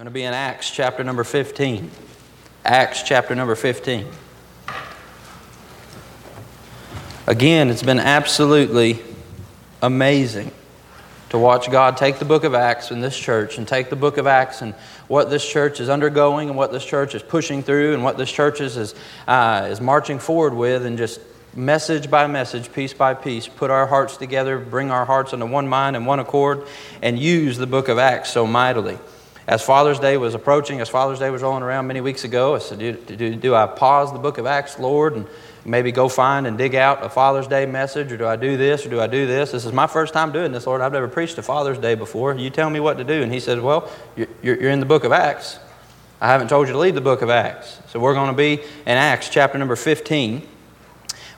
going to be in Acts chapter number 15. Acts chapter number 15. Again, it's been absolutely amazing to watch God take the book of Acts in this church and take the book of Acts and what this church is undergoing and what this church is pushing through and what this church is, is, uh, is marching forward with and just message by message, piece by piece, put our hearts together, bring our hearts into one mind and one accord, and use the book of Acts so mightily. As Father's Day was approaching, as Father's Day was rolling around many weeks ago, I said, Do, do, do I pause the book of Acts, Lord, and maybe go find and dig out a Father's Day message, or do I do this, or do I do this? This is my first time doing this, Lord. I've never preached a Father's Day before. You tell me what to do. And he said, Well, you're, you're in the book of Acts. I haven't told you to leave the book of Acts. So we're going to be in Acts chapter number 15.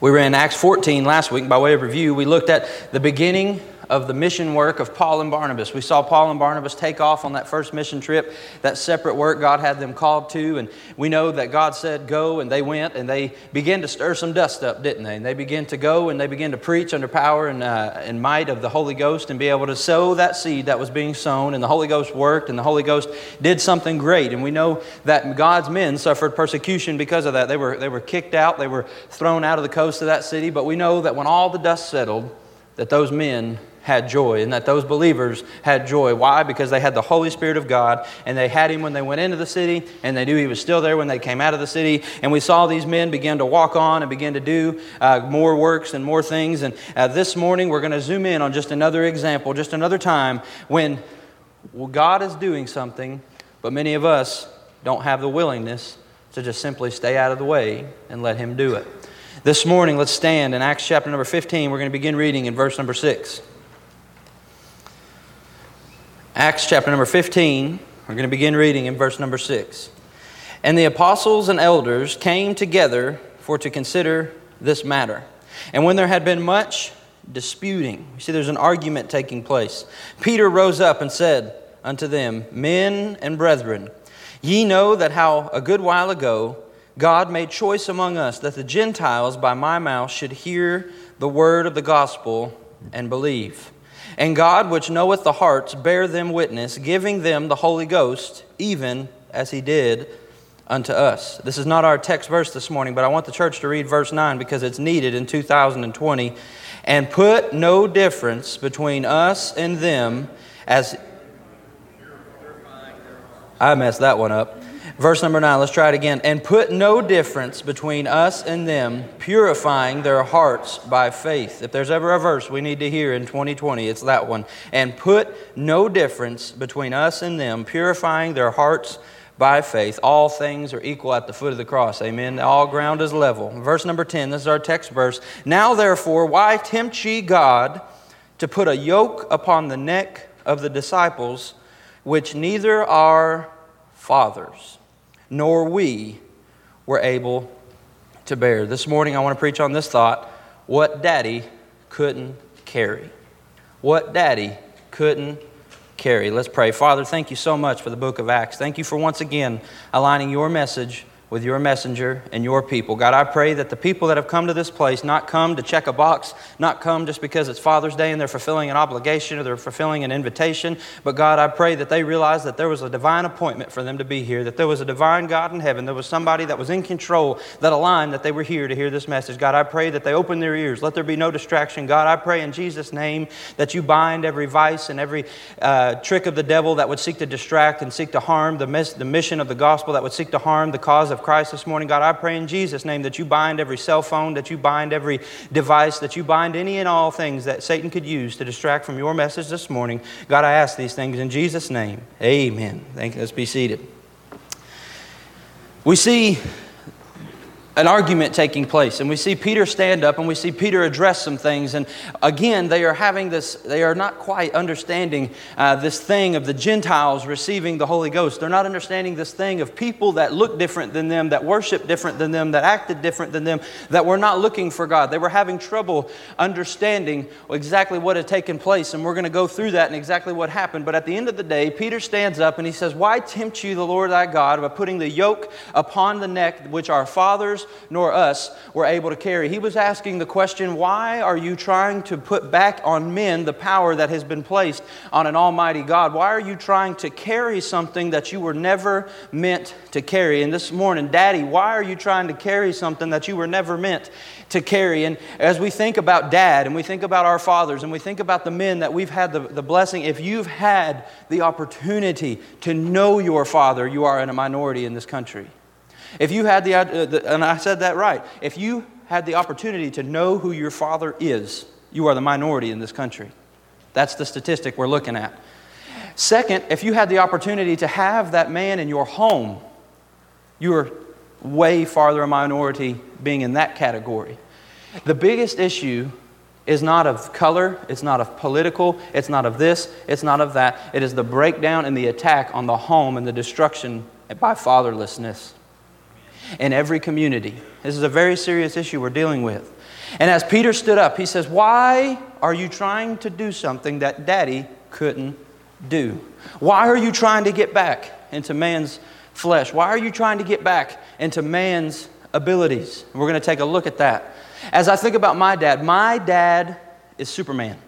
We were in Acts 14 last week. By way of review, we looked at the beginning of the mission work of Paul and Barnabas. We saw Paul and Barnabas take off on that first mission trip, that separate work God had them called to. And we know that God said, Go, and they went, and they began to stir some dust up, didn't they? And they began to go and they began to preach under power and, uh, and might of the Holy Ghost and be able to sow that seed that was being sown. And the Holy Ghost worked, and the Holy Ghost did something great. And we know that God's men suffered persecution because of that. They were, they were kicked out, they were thrown out of the coast of that city. But we know that when all the dust settled, that those men had joy and that those believers had joy. Why? Because they had the Holy Spirit of God and they had Him when they went into the city and they knew He was still there when they came out of the city. And we saw these men begin to walk on and begin to do uh, more works and more things. And uh, this morning we're going to zoom in on just another example, just another time when God is doing something, but many of us don't have the willingness to just simply stay out of the way and let Him do it. This morning, let's stand in Acts chapter number 15. We're going to begin reading in verse number 6. Acts chapter number 15, we're going to begin reading in verse number 6. And the apostles and elders came together for to consider this matter. And when there had been much disputing, you see there's an argument taking place, Peter rose up and said unto them, Men and brethren, ye know that how a good while ago God made choice among us that the Gentiles by my mouth should hear the word of the gospel and believe. And God, which knoweth the hearts, bear them witness, giving them the Holy Ghost, even as He did unto us. This is not our text verse this morning, but I want the church to read verse 9 because it's needed in 2020. And put no difference between us and them as. I messed that one up. Verse number nine, let's try it again. And put no difference between us and them, purifying their hearts by faith. If there's ever a verse we need to hear in 2020, it's that one. And put no difference between us and them, purifying their hearts by faith. All things are equal at the foot of the cross. Amen. All ground is level. Verse number 10, this is our text verse. Now, therefore, why tempt ye God to put a yoke upon the neck of the disciples, which neither are fathers? Nor we were able to bear. This morning, I want to preach on this thought what daddy couldn't carry. What daddy couldn't carry. Let's pray. Father, thank you so much for the book of Acts. Thank you for once again aligning your message with your messenger and your people. God, I pray that the people that have come to this place not come to check a box, not come just because it's Father's Day and they're fulfilling an obligation or they're fulfilling an invitation, but God, I pray that they realize that there was a divine appointment for them to be here, that there was a divine God in heaven, there was somebody that was in control that aligned that they were here to hear this message. God, I pray that they open their ears. Let there be no distraction. God, I pray in Jesus' name that you bind every vice and every uh, trick of the devil that would seek to distract and seek to harm the, mis- the mission of the gospel, that would seek to harm the cause of Christ this morning. God, I pray in Jesus' name that you bind every cell phone, that you bind every device, that you bind any and all things that Satan could use to distract from your message this morning. God, I ask these things in Jesus' name. Amen. Thank you. Let's be seated. We see an argument taking place. And we see Peter stand up and we see Peter address some things. And again, they are having this, they are not quite understanding uh, this thing of the Gentiles receiving the Holy Ghost. They're not understanding this thing of people that look different than them, that worship different than them, that acted different than them, that were not looking for God. They were having trouble understanding exactly what had taken place. And we're going to go through that and exactly what happened. But at the end of the day, Peter stands up and he says, Why tempt you the Lord thy God by putting the yoke upon the neck which our fathers nor us were able to carry. He was asking the question, why are you trying to put back on men the power that has been placed on an almighty God? Why are you trying to carry something that you were never meant to carry? And this morning, Daddy, why are you trying to carry something that you were never meant to carry? And as we think about dad and we think about our fathers and we think about the men that we've had the, the blessing, if you've had the opportunity to know your father, you are in a minority in this country. If you had the, uh, the, and I said that right, if you had the opportunity to know who your father is, you are the minority in this country. That's the statistic we're looking at. Second, if you had the opportunity to have that man in your home, you are way farther a minority being in that category. The biggest issue is not of color, it's not of political, it's not of this, it's not of that. It is the breakdown and the attack on the home and the destruction by fatherlessness in every community. This is a very serious issue we're dealing with. And as Peter stood up, he says, Why are you trying to do something that daddy couldn't do? Why are you trying to get back into man's flesh? Why are you trying to get back into man's abilities? And we're going to take a look at that. As I think about my dad, my dad is Superman.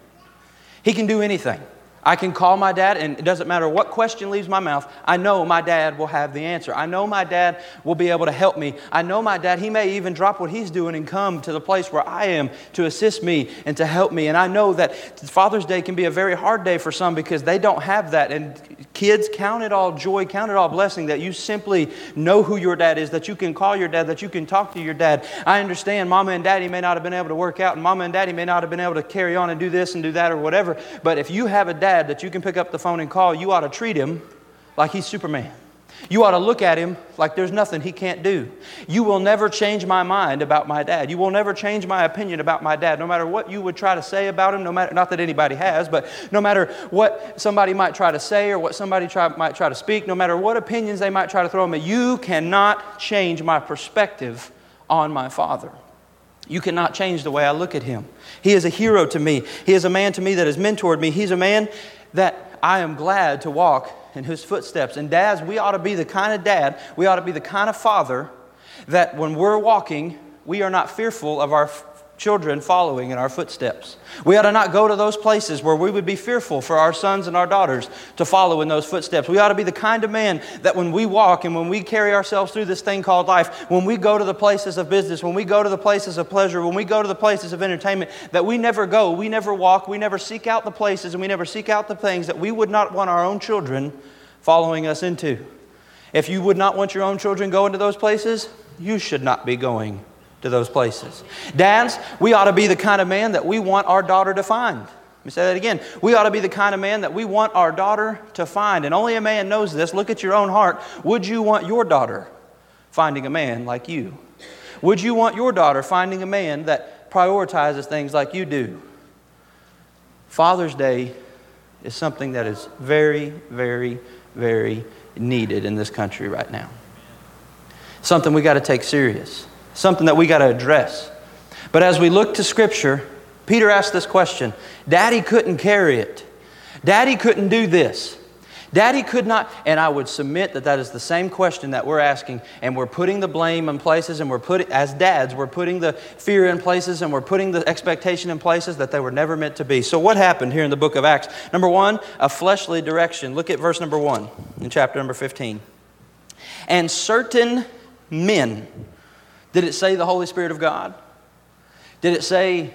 He can do anything. I can call my dad, and it doesn't matter what question leaves my mouth, I know my dad will have the answer. I know my dad will be able to help me. I know my dad, he may even drop what he's doing and come to the place where I am to assist me and to help me. And I know that Father's Day can be a very hard day for some because they don't have that. And kids, count it all joy, count it all blessing that you simply know who your dad is, that you can call your dad, that you can talk to your dad. I understand mama and daddy may not have been able to work out, and mama and daddy may not have been able to carry on and do this and do that or whatever. But if you have a dad, that you can pick up the phone and call, you ought to treat him like he's Superman. You ought to look at him like there's nothing he can't do. You will never change my mind about my dad. You will never change my opinion about my dad, no matter what you would try to say about him, no matter, not that anybody has, but no matter what somebody might try to say or what somebody try, might try to speak, no matter what opinions they might try to throw at me, you cannot change my perspective on my father. You cannot change the way I look at him. He is a hero to me. He is a man to me that has mentored me. He's a man that I am glad to walk in his footsteps. And dads, we ought to be the kind of dad, we ought to be the kind of father that when we're walking, we are not fearful of our children following in our footsteps. We ought to not go to those places where we would be fearful for our sons and our daughters to follow in those footsteps. We ought to be the kind of man that when we walk and when we carry ourselves through this thing called life, when we go to the places of business, when we go to the places of pleasure, when we go to the places of entertainment, that we never go, we never walk, we never seek out the places, and we never seek out the things that we would not want our own children following us into. If you would not want your own children going to those places, you should not be going to those places. Dads, we ought to be the kind of man that we want our daughter to find. Let me say that again. We ought to be the kind of man that we want our daughter to find. And only a man knows this. Look at your own heart. Would you want your daughter finding a man like you? Would you want your daughter finding a man that prioritizes things like you do? Father's Day is something that is very, very, very needed in this country right now. Something we got to take serious something that we got to address. But as we look to Scripture, Peter asked this question Daddy couldn't carry it. Daddy couldn't do this. Daddy could not, and I would submit that that is the same question that we're asking, and we're putting the blame in places, and we're putting, as dads, we're putting the fear in places, and we're putting the expectation in places that they were never meant to be. So, what happened here in the book of Acts? Number one, a fleshly direction. Look at verse number one in chapter number 15. And certain men, did it say the Holy Spirit of God? Did it say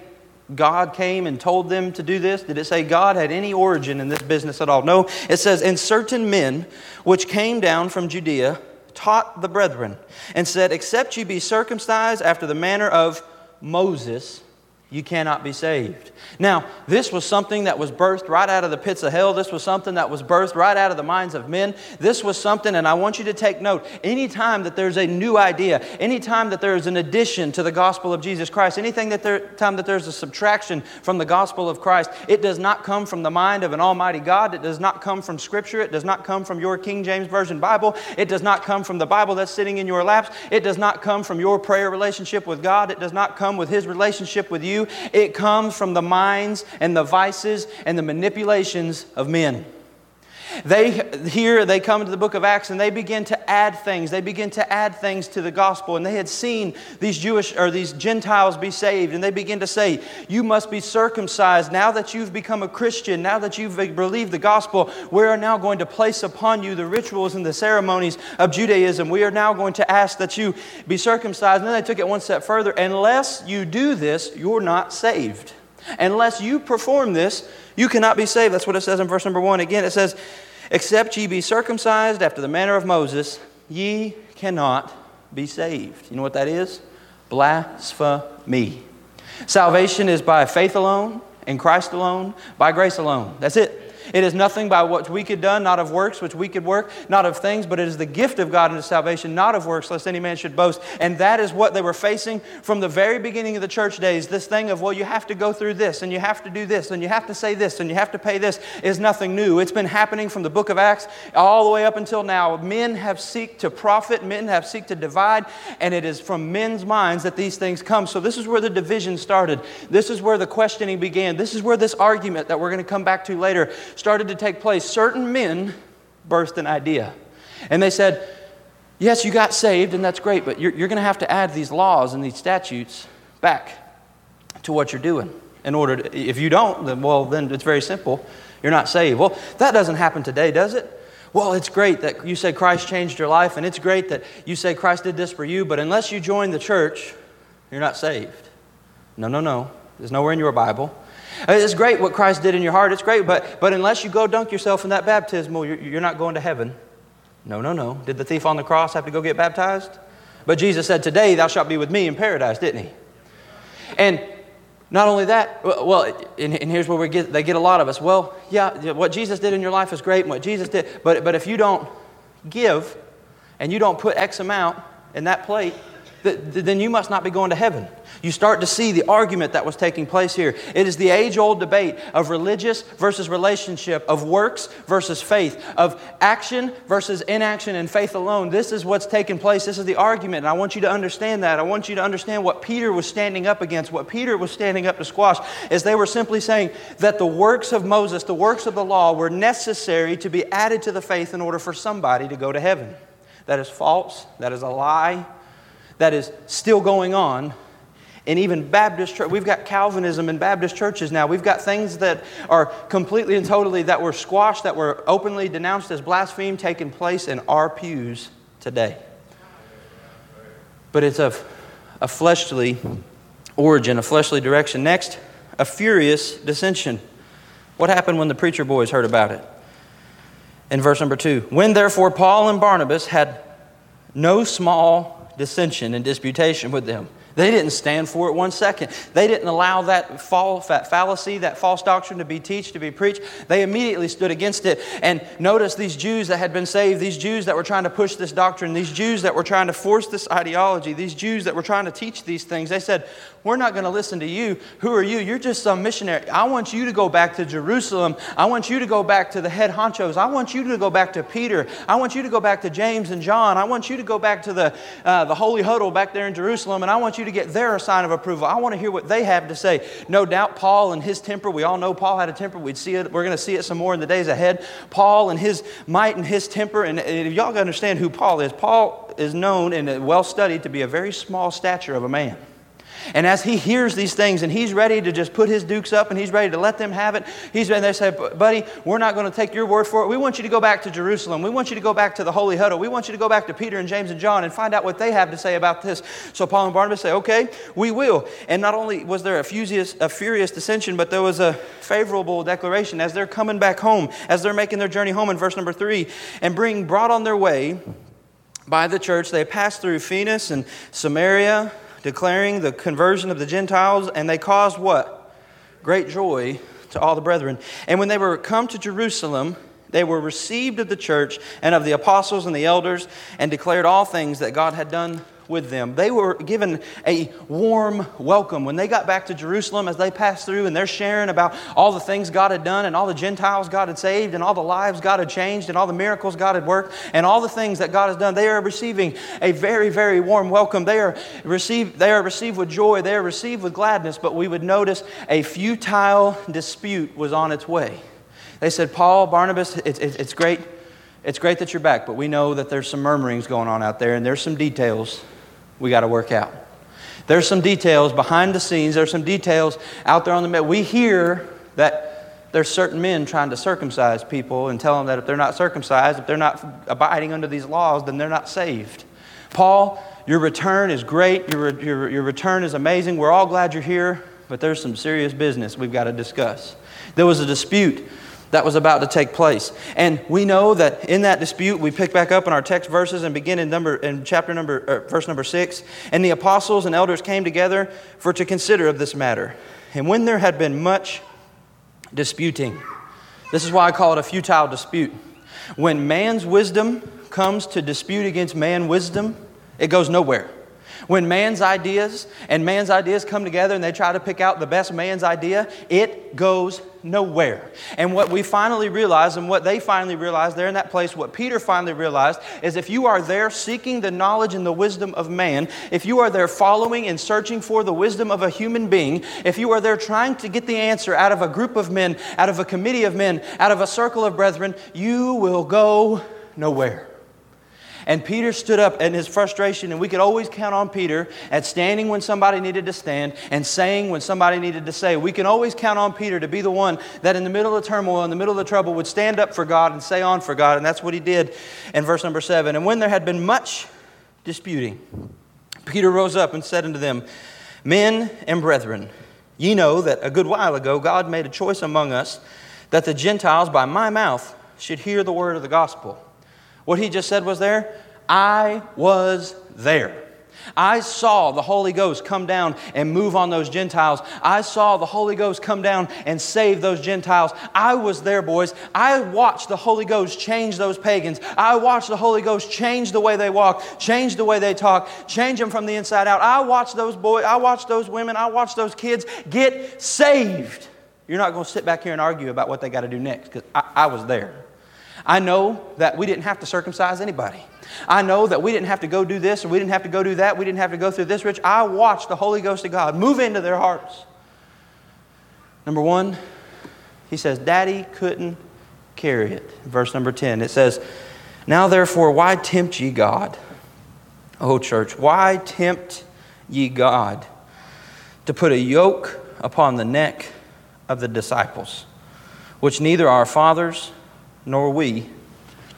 God came and told them to do this? Did it say God had any origin in this business at all? No, it says, And certain men which came down from Judea taught the brethren and said, Except you be circumcised after the manner of Moses, you cannot be saved. Now, this was something that was birthed right out of the pits of hell. This was something that was birthed right out of the minds of men. This was something, and I want you to take note anytime that there's a new idea, anytime that there's an addition to the gospel of Jesus Christ, anything that there, time that there's a subtraction from the gospel of Christ, it does not come from the mind of an almighty God. It does not come from Scripture. It does not come from your King James Version Bible. It does not come from the Bible that's sitting in your laps. It does not come from your prayer relationship with God. It does not come with His relationship with you. It comes from the minds and the vices and the manipulations of men. They here they come to the book of Acts and they begin to add things. They begin to add things to the gospel. And they had seen these Jewish or these Gentiles be saved. And they begin to say, You must be circumcised. Now that you've become a Christian, now that you've believed the gospel, we are now going to place upon you the rituals and the ceremonies of Judaism. We are now going to ask that you be circumcised. And then they took it one step further. Unless you do this, you're not saved. Unless you perform this, you cannot be saved. That's what it says in verse number one. Again, it says, Except ye be circumcised after the manner of Moses, ye cannot be saved. You know what that is? Blasphemy. Salvation is by faith alone, in Christ alone, by grace alone. That's it. It is nothing by what we could done, not of works which we could work, not of things, but it is the gift of God unto salvation, not of works, lest any man should boast. And that is what they were facing from the very beginning of the church days. This thing of, well, you have to go through this, and you have to do this, and you have to say this, and you have to pay this is nothing new. It's been happening from the book of Acts all the way up until now. Men have seek to profit, men have seek to divide, and it is from men's minds that these things come. So this is where the division started. This is where the questioning began. This is where this argument that we're going to come back to later started to take place, certain men burst an idea. And they said, Yes, you got saved, and that's great, but you're, you're going to have to add these laws and these statutes back to what you're doing. In order to, if you don't, then, well, then it's very simple. You're not saved. Well, that doesn't happen today, does it? Well, it's great that you say Christ changed your life, and it's great that you say Christ did this for you, but unless you join the church, you're not saved. No, no, no. There's nowhere in your Bible. Uh, it's great what Christ did in your heart. It's great, but, but unless you go dunk yourself in that baptismal, you're, you're not going to heaven. No, no, no. Did the thief on the cross have to go get baptized? But Jesus said, Today thou shalt be with me in paradise, didn't he? And not only that, well, and, and here's where we get, they get a lot of us. Well, yeah, what Jesus did in your life is great, and what Jesus did, but, but if you don't give and you don't put X amount in that plate, then you must not be going to heaven. You start to see the argument that was taking place here. It is the age old debate of religious versus relationship, of works versus faith, of action versus inaction and faith alone. This is what's taking place. This is the argument. And I want you to understand that. I want you to understand what Peter was standing up against, what Peter was standing up to squash, is they were simply saying that the works of Moses, the works of the law, were necessary to be added to the faith in order for somebody to go to heaven. That is false. That is a lie. That is still going on and even Baptist church, we've got Calvinism in Baptist churches now. We've got things that are completely and totally that were squashed, that were openly denounced as blaspheme, taking place in our pews today. But it's a, a fleshly origin, a fleshly direction. Next, a furious dissension. What happened when the preacher boys heard about it? In verse number two, when therefore Paul and Barnabas had no small dissension and disputation with them. They didn't stand for it one second. They didn't allow that fall, that fallacy, that false doctrine to be taught, to be preached. They immediately stood against it. And notice these Jews that had been saved, these Jews that were trying to push this doctrine, these Jews that were trying to force this ideology, these Jews that were trying to teach these things, they said, We're not going to listen to you. Who are you? You're just some missionary. I want you to go back to Jerusalem. I want you to go back to the head honchos. I want you to go back to Peter. I want you to go back to James and John. I want you to go back to the, uh, the holy huddle back there in Jerusalem. And I want you you to get their sign of approval. I want to hear what they have to say. No doubt, Paul and his temper, we all know Paul had a temper. We'd see it, we're going to see it some more in the days ahead. Paul and his might and his temper, and if y'all understand who Paul is, Paul is known and well studied to be a very small stature of a man. And as he hears these things and he's ready to just put his dukes up and he's ready to let them have it, he's and they say, buddy, we're not going to take your word for it. We want you to go back to Jerusalem. We want you to go back to the Holy Huddle. We want you to go back to Peter and James and John and find out what they have to say about this. So Paul and Barnabas say, okay, we will. And not only was there a furious, a furious dissension, but there was a favorable declaration as they're coming back home, as they're making their journey home in verse number three, and being brought on their way by the church, they passed through Phoenix and Samaria declaring the conversion of the Gentiles, and they caused what? Great joy to all the brethren. And when they were come to Jerusalem, they were received of the church and of the apostles and the elders, and declared all things that God had done with them. They were given a warm welcome. When they got back to Jerusalem, as they passed through and they're sharing about all the things God had done and all the Gentiles God had saved and all the lives God had changed and all the miracles God had worked and all the things that God has done, they are receiving a very, very warm welcome. They are received, they are received with joy, they are received with gladness, but we would notice a futile dispute was on its way. They said, Paul, Barnabas, it's, it's, great. It's great that you're back, but we know that there's some murmurings going on out there, and there's some details we got to work out. There's some details behind the scenes. There's some details out there on the. We hear that there's certain men trying to circumcise people and tell them that if they're not circumcised, if they're not abiding under these laws, then they're not saved. Paul, your return is great. Your, your, your return is amazing. We're all glad you're here, but there's some serious business we've got to discuss. There was a dispute that was about to take place. And we know that in that dispute, we pick back up in our text verses and begin in, number, in chapter number, uh, verse number six. And the apostles and elders came together for to consider of this matter. And when there had been much disputing, this is why I call it a futile dispute. When man's wisdom comes to dispute against man wisdom, it goes nowhere. When man's ideas and man's ideas come together and they try to pick out the best man's idea, it goes nowhere. And what we finally realize and what they finally realized there in that place, what Peter finally realized is if you are there seeking the knowledge and the wisdom of man, if you are there following and searching for the wisdom of a human being, if you are there trying to get the answer out of a group of men, out of a committee of men, out of a circle of brethren, you will go nowhere. And Peter stood up in his frustration, and we could always count on Peter at standing when somebody needed to stand and saying when somebody needed to say. We can always count on Peter to be the one that in the middle of the turmoil, in the middle of the trouble, would stand up for God and say on for God. And that's what he did in verse number seven. And when there had been much disputing, Peter rose up and said unto them, Men and brethren, ye know that a good while ago God made a choice among us that the Gentiles by my mouth should hear the word of the gospel. What he just said was there, I was there. I saw the Holy Ghost come down and move on those Gentiles. I saw the Holy Ghost come down and save those Gentiles. I was there, boys. I watched the Holy Ghost change those pagans. I watched the Holy Ghost change the way they walk, change the way they talk, change them from the inside out. I watched those boys, I watched those women, I watched those kids get saved. You're not going to sit back here and argue about what they got to do next because I, I was there. I know that we didn't have to circumcise anybody. I know that we didn't have to go do this or we didn't have to go do that. We didn't have to go through this, Rich. I watched the Holy Ghost of God move into their hearts. Number one, he says, Daddy couldn't carry it. Verse number 10, it says, Now therefore, why tempt ye God? Oh, church, why tempt ye God to put a yoke upon the neck of the disciples, which neither our fathers nor we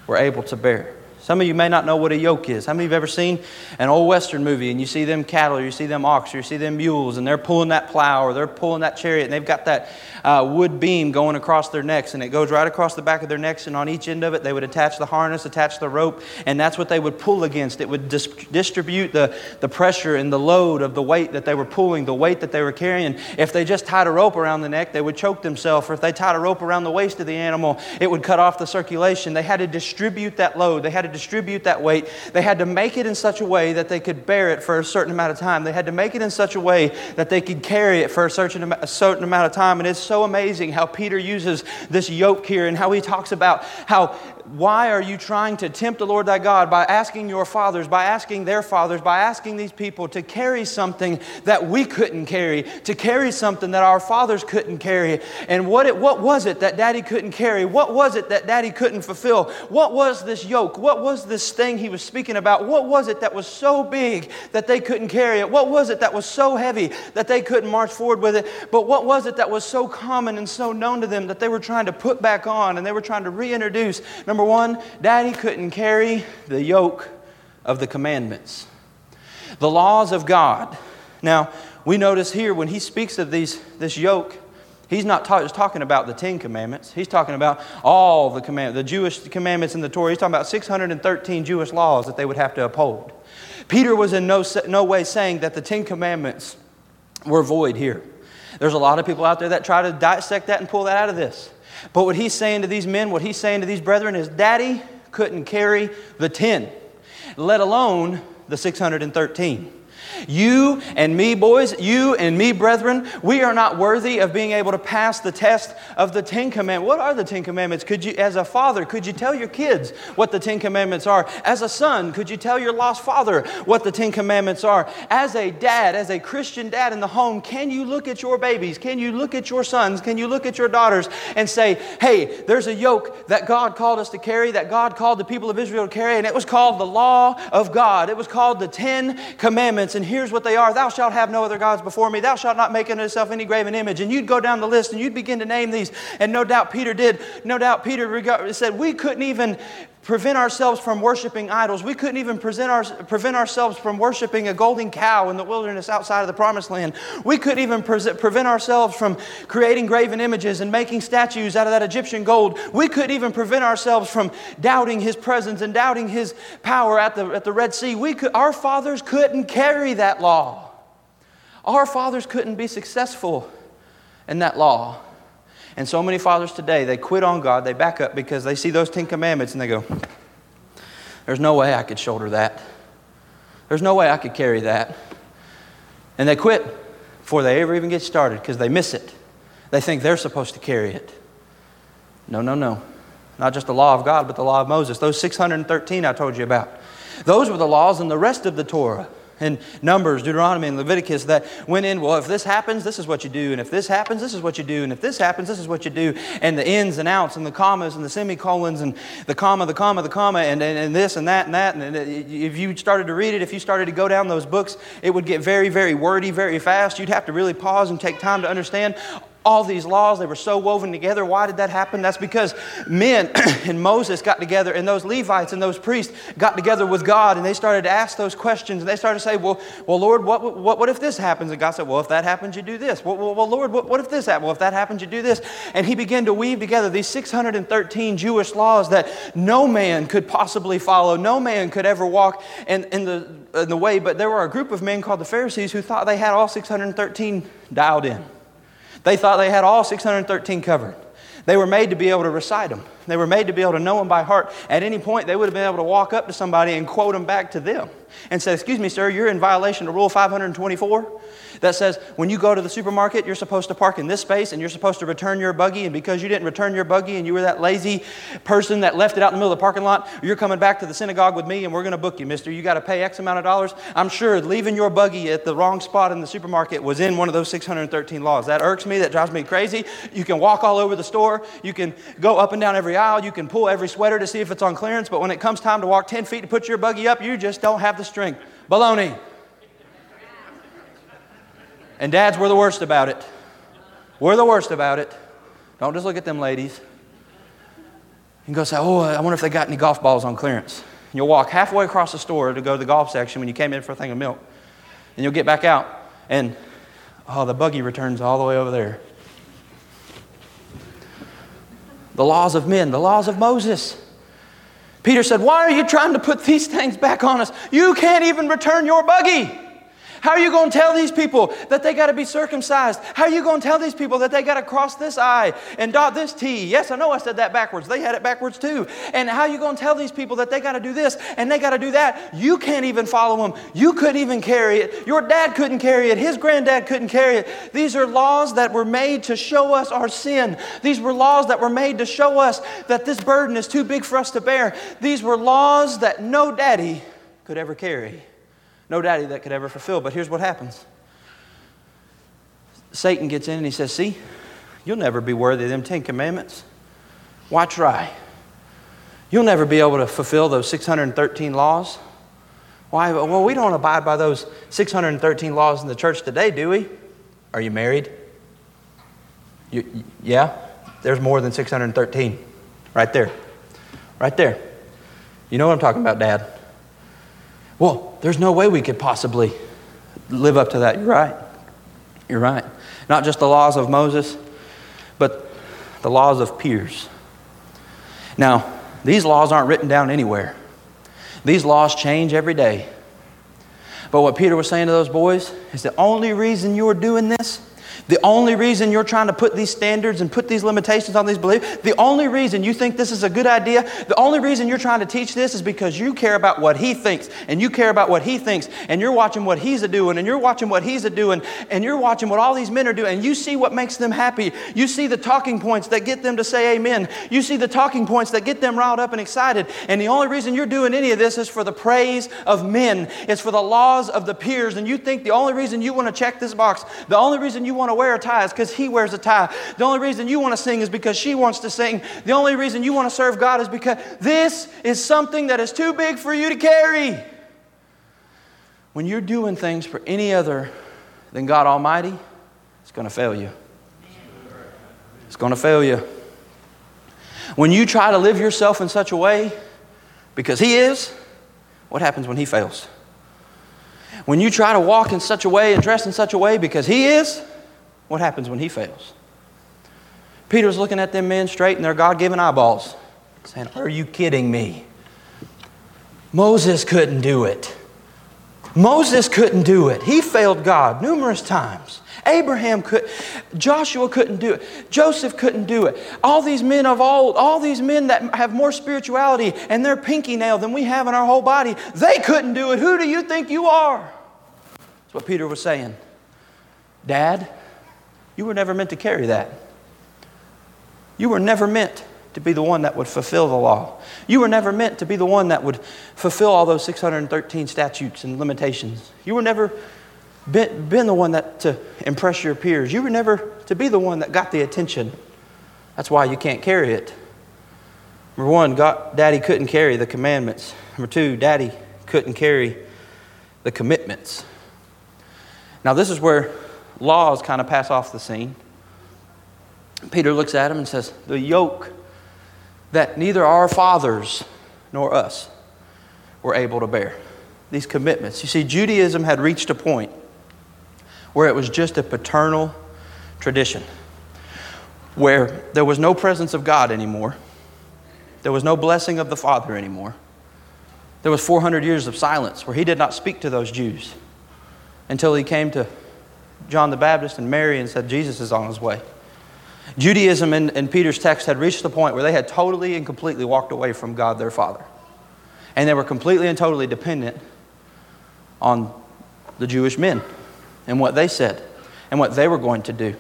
were able to bear. Some of you may not know what a yoke is. How many of you have ever seen an old Western movie and you see them cattle, you see them ox, you see them mules, and they're pulling that plow or they're pulling that chariot, and they've got that uh, wood beam going across their necks, and it goes right across the back of their necks, and on each end of it, they would attach the harness, attach the rope, and that's what they would pull against. It would dis- distribute the, the pressure and the load of the weight that they were pulling, the weight that they were carrying. If they just tied a rope around the neck, they would choke themselves, or if they tied a rope around the waist of the animal, it would cut off the circulation. They had to distribute that load. They had to distribute that weight. They had to make it in such a way that they could bear it for a certain amount of time. They had to make it in such a way that they could carry it for a certain, a certain amount of time. And it's so amazing how Peter uses this yoke here and how he talks about how why are you trying to tempt the Lord thy God by asking your fathers, by asking their fathers, by asking these people to carry something that we couldn't carry, to carry something that our fathers couldn't carry? And what, it, what was it that daddy couldn't carry? What was it that daddy couldn't fulfill? What was this yoke? What was this thing he was speaking about? What was it that was so big that they couldn't carry it? What was it that was so heavy that they couldn't march forward with it? But what was it that was so common and so known to them that they were trying to put back on and they were trying to reintroduce? Number one, daddy couldn't carry the yoke of the commandments, the laws of God. Now, we notice here when he speaks of these, this yoke, he's not ta- just talking about the Ten Commandments. He's talking about all the commandments, the Jewish commandments in the Torah. He's talking about 613 Jewish laws that they would have to uphold. Peter was in no, no way saying that the Ten Commandments were void here. There's a lot of people out there that try to dissect that and pull that out of this. But what he's saying to these men, what he's saying to these brethren is, Daddy couldn't carry the 10, let alone the 613. You and me, boys, you and me, brethren, we are not worthy of being able to pass the test of the Ten Commandments. What are the Ten Commandments? Could you, as a father, could you tell your kids what the Ten Commandments are? As a son, could you tell your lost father what the Ten Commandments are? As a dad, as a Christian dad in the home, can you look at your babies? Can you look at your sons? Can you look at your daughters and say, hey, there's a yoke that God called us to carry, that God called the people of Israel to carry, and it was called the law of God. It was called the Ten Commandments. And here's what they are Thou shalt have no other gods before me. Thou shalt not make unto thyself any graven image. And you'd go down the list and you'd begin to name these. And no doubt Peter did. No doubt Peter said, We couldn't even prevent ourselves from worshiping idols. We couldn't even our, prevent ourselves from worshiping a golden cow in the wilderness outside of the promised land. We couldn't even pre- prevent ourselves from creating graven images and making statues out of that Egyptian gold. We couldn't even prevent ourselves from doubting his presence and doubting his power at the, at the Red Sea. We could, our fathers couldn't carry that law. Our fathers couldn't be successful in that law. And so many fathers today, they quit on God, they back up because they see those Ten Commandments and they go, There's no way I could shoulder that. There's no way I could carry that. And they quit before they ever even get started because they miss it. They think they're supposed to carry it. No, no, no. Not just the law of God, but the law of Moses. Those 613 I told you about. Those were the laws and the rest of the Torah and Numbers, Deuteronomy, and Leviticus that went in, well, if this happens, this is what you do, and if this happens, this is what you do, and if this happens, this is what you do, and the ins and outs, and the commas, and the semicolons, and the comma, the comma, the comma, and, and, and this and that and that. And if you started to read it, if you started to go down those books, it would get very, very wordy very fast. You'd have to really pause and take time to understand all these laws, they were so woven together. Why did that happen? That's because men and Moses got together, and those Levites and those priests got together with God, and they started to ask those questions, and they started to say, Well, well Lord, what, what, what if this happens? And God said, Well, if that happens, you do this. Well, well, well Lord, what, what if this happens? Well, if that happens, you do this. And he began to weave together these 613 Jewish laws that no man could possibly follow, no man could ever walk in, in, the, in the way, but there were a group of men called the Pharisees who thought they had all 613 dialed in. They thought they had all 613 covered. They were made to be able to recite them. They were made to be able to know them by heart. At any point, they would have been able to walk up to somebody and quote them back to them and say, Excuse me, sir, you're in violation of Rule 524 that says when you go to the supermarket, you're supposed to park in this space and you're supposed to return your buggy. And because you didn't return your buggy and you were that lazy person that left it out in the middle of the parking lot, you're coming back to the synagogue with me and we're going to book you, mister. You got to pay X amount of dollars. I'm sure leaving your buggy at the wrong spot in the supermarket was in one of those 613 laws. That irks me. That drives me crazy. You can walk all over the store. You can go up and down every aisle. You can pull every sweater to see if it's on clearance. But when it comes time to walk 10 feet to put your buggy up, you just don't have the strength. Baloney. And dads, we're the worst about it. We're the worst about it. Don't just look at them ladies. And go say, oh, I wonder if they got any golf balls on clearance. And you'll walk halfway across the store to go to the golf section when you came in for a thing of milk. And you'll get back out, and oh, the buggy returns all the way over there. The laws of men, the laws of Moses. Peter said, Why are you trying to put these things back on us? You can't even return your buggy. How are you going to tell these people that they got to be circumcised? How are you going to tell these people that they got to cross this I and dot this T? Yes, I know I said that backwards. They had it backwards too. And how are you going to tell these people that they got to do this and they got to do that? You can't even follow them. You couldn't even carry it. Your dad couldn't carry it. His granddad couldn't carry it. These are laws that were made to show us our sin. These were laws that were made to show us that this burden is too big for us to bear. These were laws that no daddy could ever carry. No daddy that could ever fulfill. But here's what happens Satan gets in and he says, See, you'll never be worthy of them Ten Commandments. Why try? You'll never be able to fulfill those 613 laws. Why? Well, we don't abide by those 613 laws in the church today, do we? Are you married? You, yeah? There's more than 613. Right there. Right there. You know what I'm talking about, Dad. Well, there's no way we could possibly live up to that. You're right. You're right. Not just the laws of Moses, but the laws of peers. Now, these laws aren't written down anywhere. These laws change every day. But what Peter was saying to those boys is the only reason you're doing this, The only reason you're trying to put these standards and put these limitations on these beliefs, the only reason you think this is a good idea, the only reason you're trying to teach this is because you care about what he thinks and you care about what he thinks and you're watching what he's a doing and you're watching what he's a doing and you're watching what all these men are doing and you see what makes them happy. You see the talking points that get them to say amen. You see the talking points that get them riled up and excited. And the only reason you're doing any of this is for the praise of men. It's for the laws of the peers and you think the only reason you want to check this box, the only reason you want to wear a tie is because he wears a tie. The only reason you want to sing is because she wants to sing. The only reason you want to serve God is because this is something that is too big for you to carry. When you're doing things for any other than God Almighty, it's going to fail you. It's going to fail you. When you try to live yourself in such a way, because He is, what happens when He fails? When you try to walk in such a way and dress in such a way because He is, what happens when He fails? Peter's looking at them men straight in their God given eyeballs, saying, Are you kidding me? Moses couldn't do it. Moses couldn't do it. He failed God numerous times. Abraham could, Joshua couldn't do it. Joseph couldn't do it. All these men of old, all these men that have more spirituality and their pinky nail than we have in our whole body, they couldn't do it. Who do you think you are? That's what Peter was saying. Dad, you were never meant to carry that. You were never meant to be the one that would fulfill the law. You were never meant to be the one that would fulfill all those 613 statutes and limitations. You were never been, been the one that to impress your peers. You were never to be the one that got the attention. That's why you can't carry it. Number one, God, Daddy couldn't carry the commandments. Number two, Daddy couldn't carry the commitments. Now, this is where laws kind of pass off the scene. Peter looks at him and says, The yoke that neither our fathers nor us were able to bear. These commitments. You see, Judaism had reached a point where it was just a paternal tradition, where there was no presence of God anymore, there was no blessing of the Father anymore. There was 400 years of silence where he did not speak to those Jews until he came to John the Baptist and Mary and said, Jesus is on his way. Judaism in, in, Peter's text had reached the point where they had totally and completely walked away from God their Father. And they were completely and totally dependent on the Jewish men and what they said and what they were going to do.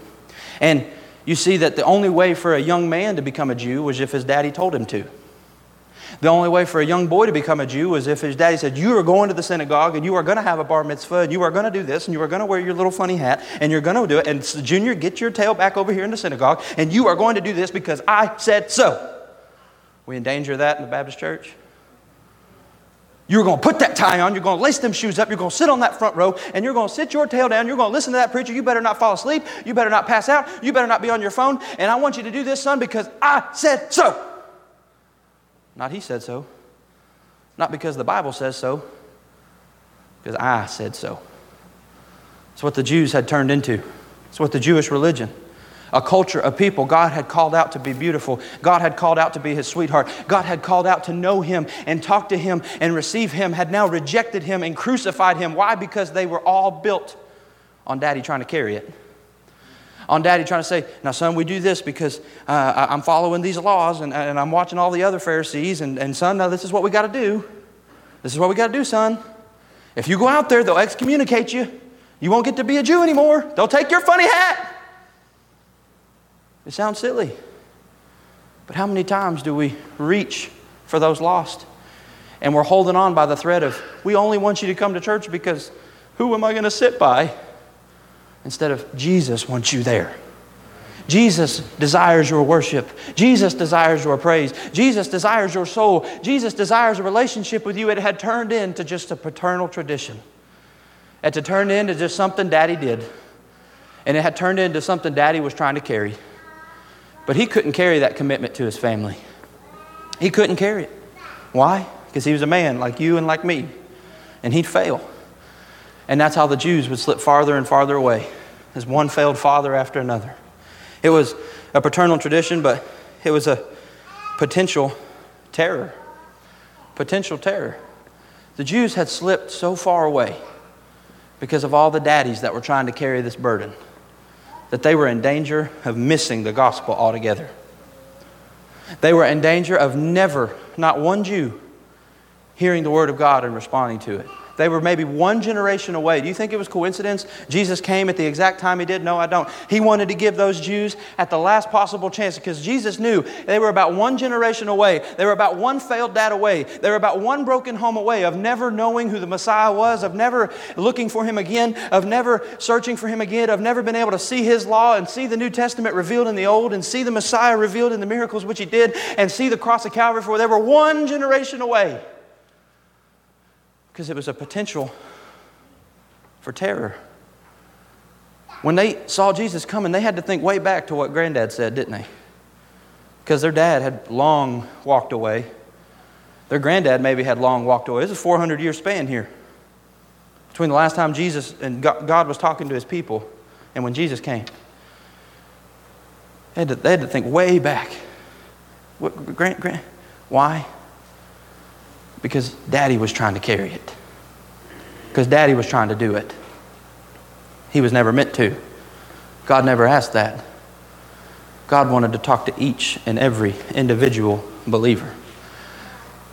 And you see that the only way for a young man to become a Jew was if his daddy told him to. The only way for a young boy to become a Jew was if his daddy said, You are going to the synagogue and you are going to have a bar mitzvah and you are going to do this and you are going to wear your little funny hat and you're going to do it. And Junior, get your tail back over here in the synagogue and you are going to do this because I said so. We in danger of that in the Baptist church? You're going to put that tie on, you're going to lace them shoes up, you're going to sit on that front row, and you're going to sit your tail down, you're going to listen to that preacher. You better not fall asleep, you better not pass out, you better not be on your phone, and I want you to do this, son, because I said so. Not he said so, not because the Bible says so, because I said so. It's what the Jews had turned into, it's what the Jewish religion a culture, a people God had called out to be beautiful. God had called out to be his sweetheart. God had called out to know him and talk to him and receive him, had now rejected him and crucified him. Why? Because they were all built on daddy trying to carry it. On daddy trying to say, now, son, we do this because uh, I'm following these laws and, and, I'm watching all the other Pharisees. And, and son, now this is what we got to do. This is what we got to do, son. If you go out there, they'll excommunicate you. You won't get to be a Jew anymore. They'll take your funny hat. It sounds silly. But how many times do we reach for those lost? And we're holding on by the thread of, we only want you to come to church because who am I going to sit by? Instead of, Jesus wants you there. Jesus desires your worship. Jesus desires your praise. Jesus desires your soul. Jesus desires a relationship with you. It had turned into just a paternal tradition. It had turned into just something daddy did. And it had turned into something daddy was trying to carry. But he couldn't carry that commitment to his family. He couldn't carry it. Why? Because he was a man like you and like me. And he'd fail. And that's how the Jews would slip farther and farther away, as one failed father after another. It was a paternal tradition, but it was a potential terror. Potential terror. The Jews had slipped so far away because of all the daddies that were trying to carry this burden that they were in danger of missing the gospel altogether. They were in danger of never, not one Jew, hearing the word of God and responding to it. They were maybe one generation away. Do you think it was coincidence? Jesus came at the exact time he did? No, I don't. He wanted to give those Jews at the last possible chance because Jesus knew they were about one generation away. They were about one failed dad away. They were about one broken home away of never knowing who the Messiah was, of never looking for him again, of never searching for him again, of never been able to see his law and see the New Testament revealed in the Old and see the Messiah revealed in the miracles which he did and see the cross of Calvary for they were one generation away because it was a potential for terror. When they saw Jesus coming, they had to think way back to what granddad said, didn't they? Because their dad had long walked away. Their granddad maybe had long walked away. It's a 400 year span here between the last time Jesus and God was talking to his people and when Jesus came. They had to, they had to think way back. What, Grant, Grant, why? Because daddy was trying to carry it. Because daddy was trying to do it. He was never meant to. God never asked that. God wanted to talk to each and every individual believer.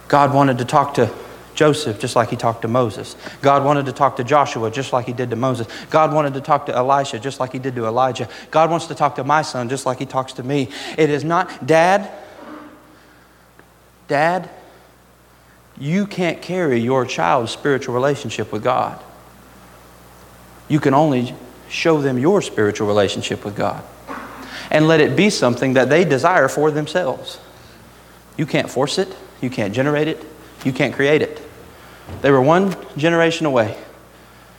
God wanted to talk to Joseph just like he talked to Moses. God wanted to talk to Joshua just like he did to Moses. God wanted to talk to Elisha just like he did to Elijah. God wants to talk to my son just like he talks to me. It is not, Dad, Dad, you can't carry your child's spiritual relationship with God. You can only show them your spiritual relationship with God and let it be something that they desire for themselves. You can't force it, you can't generate it, you can't create it. They were one generation away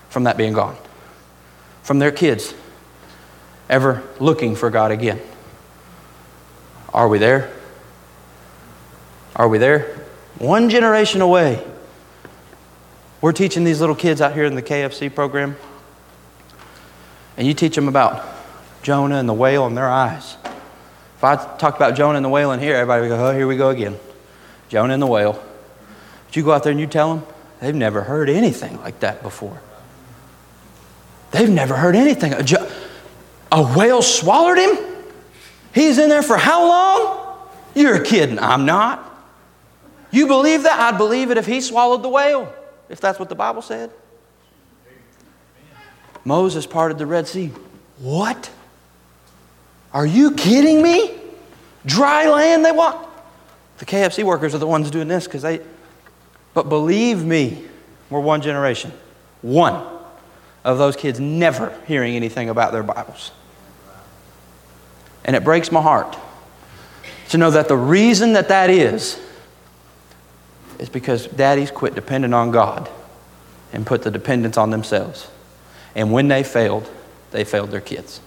from that being gone, from their kids ever looking for God again. Are we there? Are we there? One generation away. We're teaching these little kids out here in the KFC program, and you teach them about Jonah and the whale in their eyes. If I talk about Jonah and the whale in here, everybody would go, oh, here we go again. Jonah and the whale. But you go out there and you tell them, they've never heard anything like that before. They've never heard anything. A, a whale swallowed him? He's in there for how long? You're kidding. I'm not. You believe that? I'd believe it if he swallowed the whale, if that's what the Bible said. Moses parted the Red Sea. What? Are you kidding me? Dry land they walk. The KFC workers are the ones doing this because they. But believe me, we're one generation. One of those kids never hearing anything about their Bibles. And it breaks my heart to know that the reason that that is is because daddies quit depending on God and put the dependence on themselves. And when they failed, they failed their kids.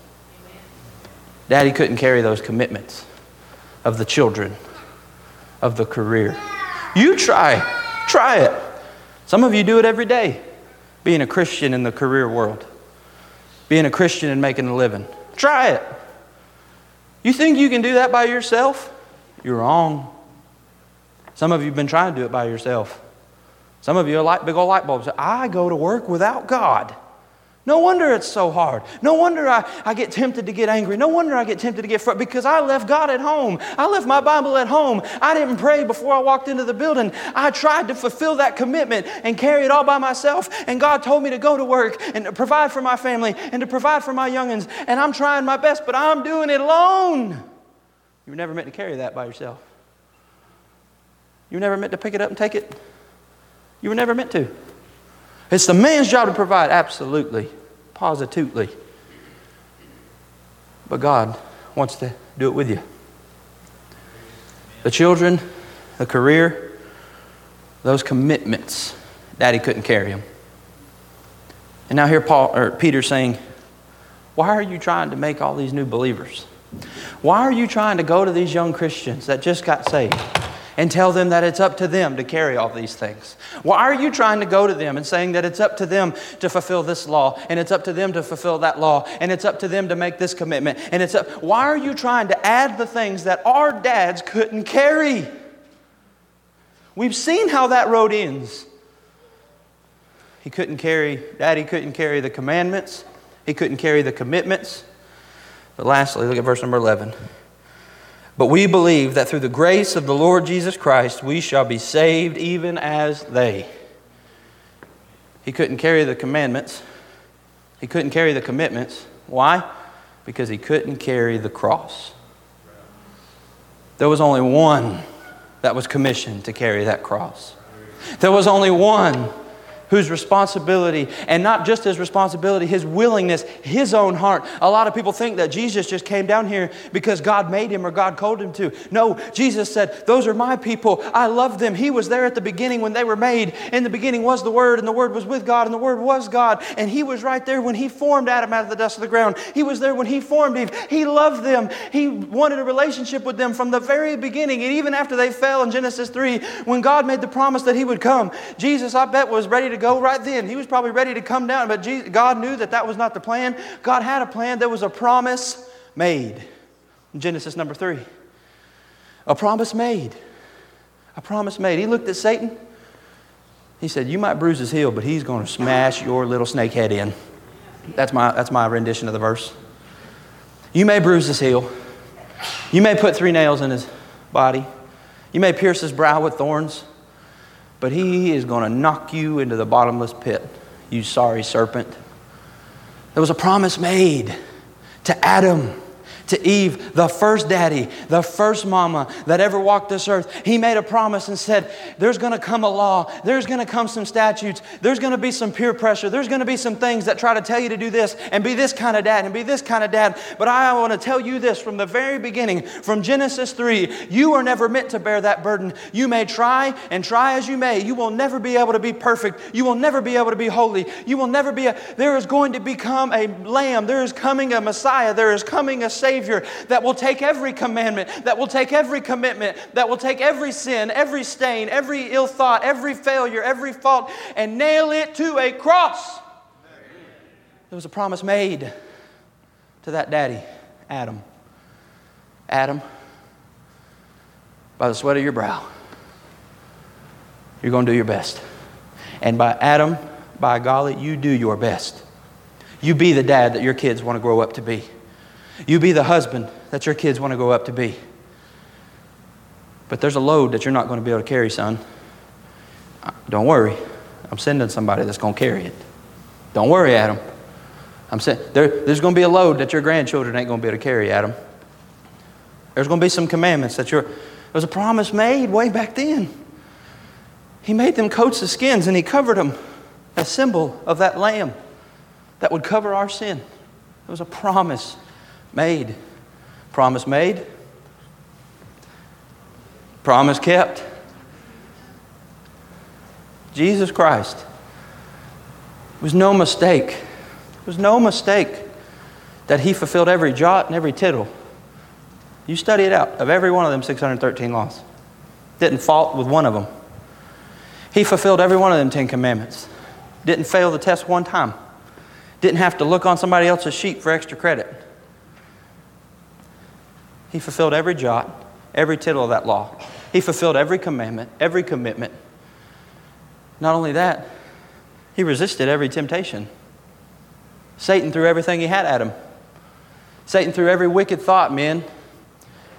Daddy couldn't carry those commitments of the children, of the career. You try, try it. Some of you do it every day, being a Christian in the career world, being a Christian and making a living. Try it. You think you can do that by yourself? You're wrong. Some of you have been trying to do it by yourself. Some of you are like big old light bulbs. I go to work without God. No wonder it's so hard. No wonder I, I get tempted to get angry. No wonder I get tempted to get frustrated because I left God at home. I left my Bible at home. I didn't pray before I walked into the building. I tried to fulfill that commitment and carry it all by myself. And God told me to go to work and to provide for my family and to provide for my youngins. And I'm trying my best, but I'm doing it alone. You were never meant to carry that by yourself. You never meant to pick it up and take it. You were never meant to. It's the man's job to provide, absolutely, positively. But God wants to do it with you. The children, the career, those commitments, Daddy couldn't carry them. And now here Paul or Peter saying, "Why are you trying to make all these new believers? Why are you trying to go to these young Christians that just got saved?" And tell them that it's up to them to carry all these things? Why are you trying to go to them and saying that it's up to them to fulfill this law and it's up to them to fulfill that law and it's up to them to make this commitment and it's up Why are you trying to add the things that our dads couldn't carry? We've seen how that road ends. He couldn't carry, daddy couldn't carry the commandments. He couldn't carry the commitments. But lastly, look at verse number 11. But we believe that through the grace of the Lord Jesus Christ, we shall be saved even as they. He couldn't carry the commandments, he couldn't carry the commitments. Why? Because he couldn't carry the cross. There was only one that was commissioned to carry that cross. There was only one whose responsibility, and not just his responsibility, his willingness, his own heart. A lot of people think that Jesus just came down here because God made him or God called him to. No, Jesus said, Those are my people. I love them. He was there at the beginning when they were made. In the beginning was the Word, and the Word was with God, and the Word was God. And he was right there when he formed Adam out of the dust of the ground. He was there when he formed Eve. He loved them. He wanted a relationship with them from the very beginning. And even after they fell in Genesis 3, when God made the promise that he would come, Jesus, I bet, was ready to go right then. He was probably ready to come down, but Jesus, God knew that that was not the plan. God had a plan. There was a promise made. Genesis number three. A promise made. A promise made. He looked at Satan. He said, You might bruise his heel, but he's going to smash your little snake head in. That's my, that's my rendition of the verse. You may bruise his heel. You may put three nails in his body. You may pierce his brow with thorns but he is going to knock you into the bottomless pit, you sorry serpent. There was a promise made to Adam to Eve, the first daddy, the first mama that ever walked this earth. He made a promise and said, There's going to come a law, there's going to come some statutes, there's going to be some peer pressure, there's going to be some things that try to tell you to do this and be this kind of dad and be this kind of dad. But I want to tell you this from the very beginning, from Genesis 3, you are never meant to bear that burden. You may try and try as you may, you will never be able to be perfect. You will never be able to be holy. You will never be a, there is going to become a lamb, there is coming a Messiah, there is coming a Savior Savior that will take every commandment, that will take every commitment, that will take every sin, every stain, every ill thought, every failure, every fault, and nail it to a cross. There was a promise made to that daddy, Adam. Adam, by the sweat of your brow, you're going to do your best. And by Adam, by golly, you do your best. You be the dad that your kids want to grow up to be. You be the husband that your kids want to grow up to be. But there's a load that you're not going to be able to carry, son. Don't worry. I'm sending somebody that's going to carry it. Don't worry, Adam. I'm saying there, there's going to be a load that your grandchildren ain't going to be able to carry, Adam. There's going to be some commandments that you're. There was a promise made way back then. He made them coats of skins and he covered them, a symbol of that lamb that would cover our sin. It was a promise made. Promise made. Promise kept. Jesus Christ it was no mistake. It was no mistake that he fulfilled every jot and every tittle. You study it out of every one of them 613 laws. Didn't fault with one of them. He fulfilled every one of them 10 commandments. Didn't fail the test one time. Didn't have to look on somebody else's sheet for extra credit. He fulfilled every jot, every tittle of that law. He fulfilled every commandment, every commitment. Not only that, he resisted every temptation. Satan threw everything he had at him. Satan threw every wicked thought, men.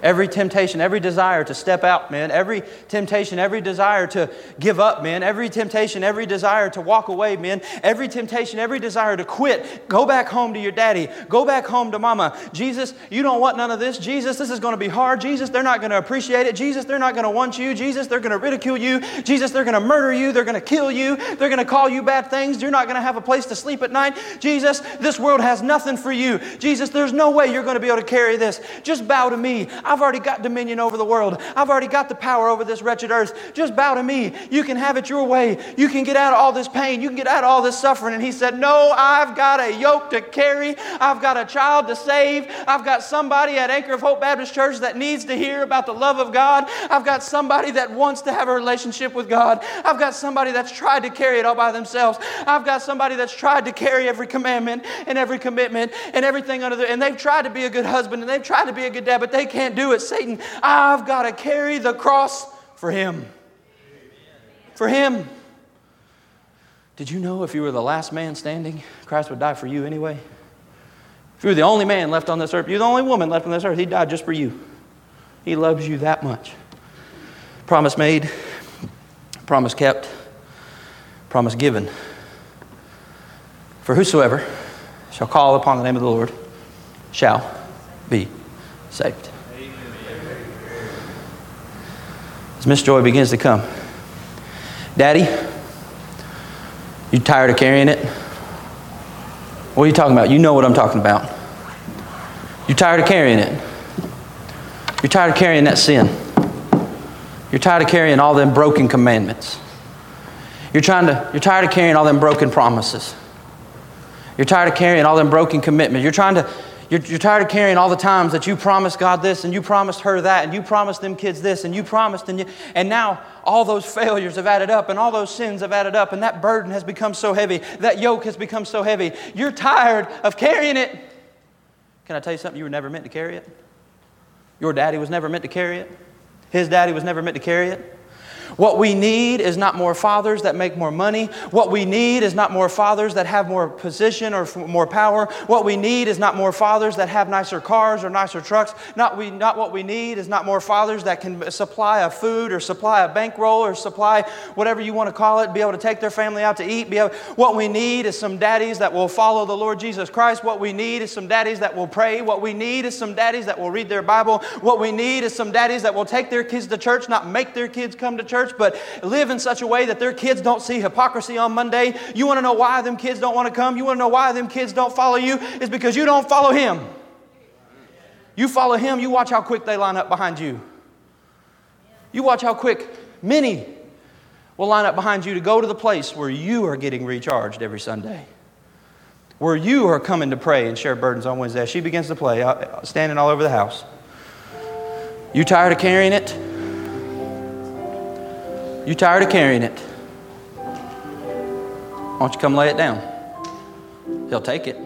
Every temptation, every desire to step out, man. Every temptation, every desire to give up, man. Every temptation, every desire to walk away, man. Every temptation, every desire to quit. Go back home to your daddy. Go back home to mama. Jesus, you don't want none of this. Jesus, this is going to be hard. Jesus, they're not going to appreciate it. Jesus, they're not going to want you. Jesus, they're going to ridicule you. Jesus, they're going to murder you. They're going to kill you. They're going to call you bad things. You're not going to have a place to sleep at night. Jesus, this world has nothing for you. Jesus, there's no way you're going to be able to carry this. Just bow to me. I've already got dominion over the world. I've already got the power over this wretched earth. Just bow to me. You can have it your way. You can get out of all this pain. You can get out of all this suffering. And he said, No, I've got a yoke to carry. I've got a child to save. I've got somebody at Anchor of Hope Baptist Church that needs to hear about the love of God. I've got somebody that wants to have a relationship with God. I've got somebody that's tried to carry it all by themselves. I've got somebody that's tried to carry every commandment and every commitment and everything under the, and they've tried to be a good husband and they've tried to be a good dad, but they can't do it. Satan, I've got to carry the cross for him. For him. Did you know if you were the last man standing, Christ would die for you anyway? If If you're the only man left on this earth, you're the only woman left on this earth, he died just for you. He loves you that much. Promise made, promise kept, promise given. For whosoever shall call upon the name of the Lord shall be saved. Miss Joy begins to come, Daddy, you tired of carrying it? What are you talking about? You know what I'm talking about. You're tired of carrying it? You're tired of carrying that sin. You're tired of carrying all them broken commandments. You're, trying to, you're tired of carrying all them broken promises. You're tired of carrying all them broken commitments. You're trying to, you're, you're, tired of carrying all the times that you promised God this and you promised her that and you promised them kids this and you promised and you, and now all those failures have added up and all those sins have added up and that burden has become so heavy. That yoke has become so heavy. You're tired of carrying it. Can I tell you something? You were never meant to carry it. Your daddy was never meant to carry it. His daddy was never meant to carry it. What we need is not more fathers that make more money. What we need is not more fathers that have more position or more power. What we need is not more fathers that have nicer cars or nicer trucks. Not, we, not what we need is not more fathers that can supply a food or supply a bankroll or supply whatever you want to call it, be able to take their family out to eat. Be able, what we need is some daddies that will follow the Lord Jesus Christ. What we need is some daddies that will pray. What we need is some daddies that will read their Bible. What we need is some daddies that will take their kids to church, not make their kids come to church church, but live in such a way that their kids don't see hypocrisy on Monday. You want to know why them kids don't want to come? You want to know why them kids don't follow you? Is because you don't follow him. You follow him, you watch how quick they line up behind you. You watch how quick many will line up behind you to go to the place where you are getting recharged every Sunday. Where you are coming to pray and share burdens on Wednesday. She begins to play, uh, standing all over the house. You tired of carrying it? You tired of carrying it? Why don't you come lay it down? He'll take it.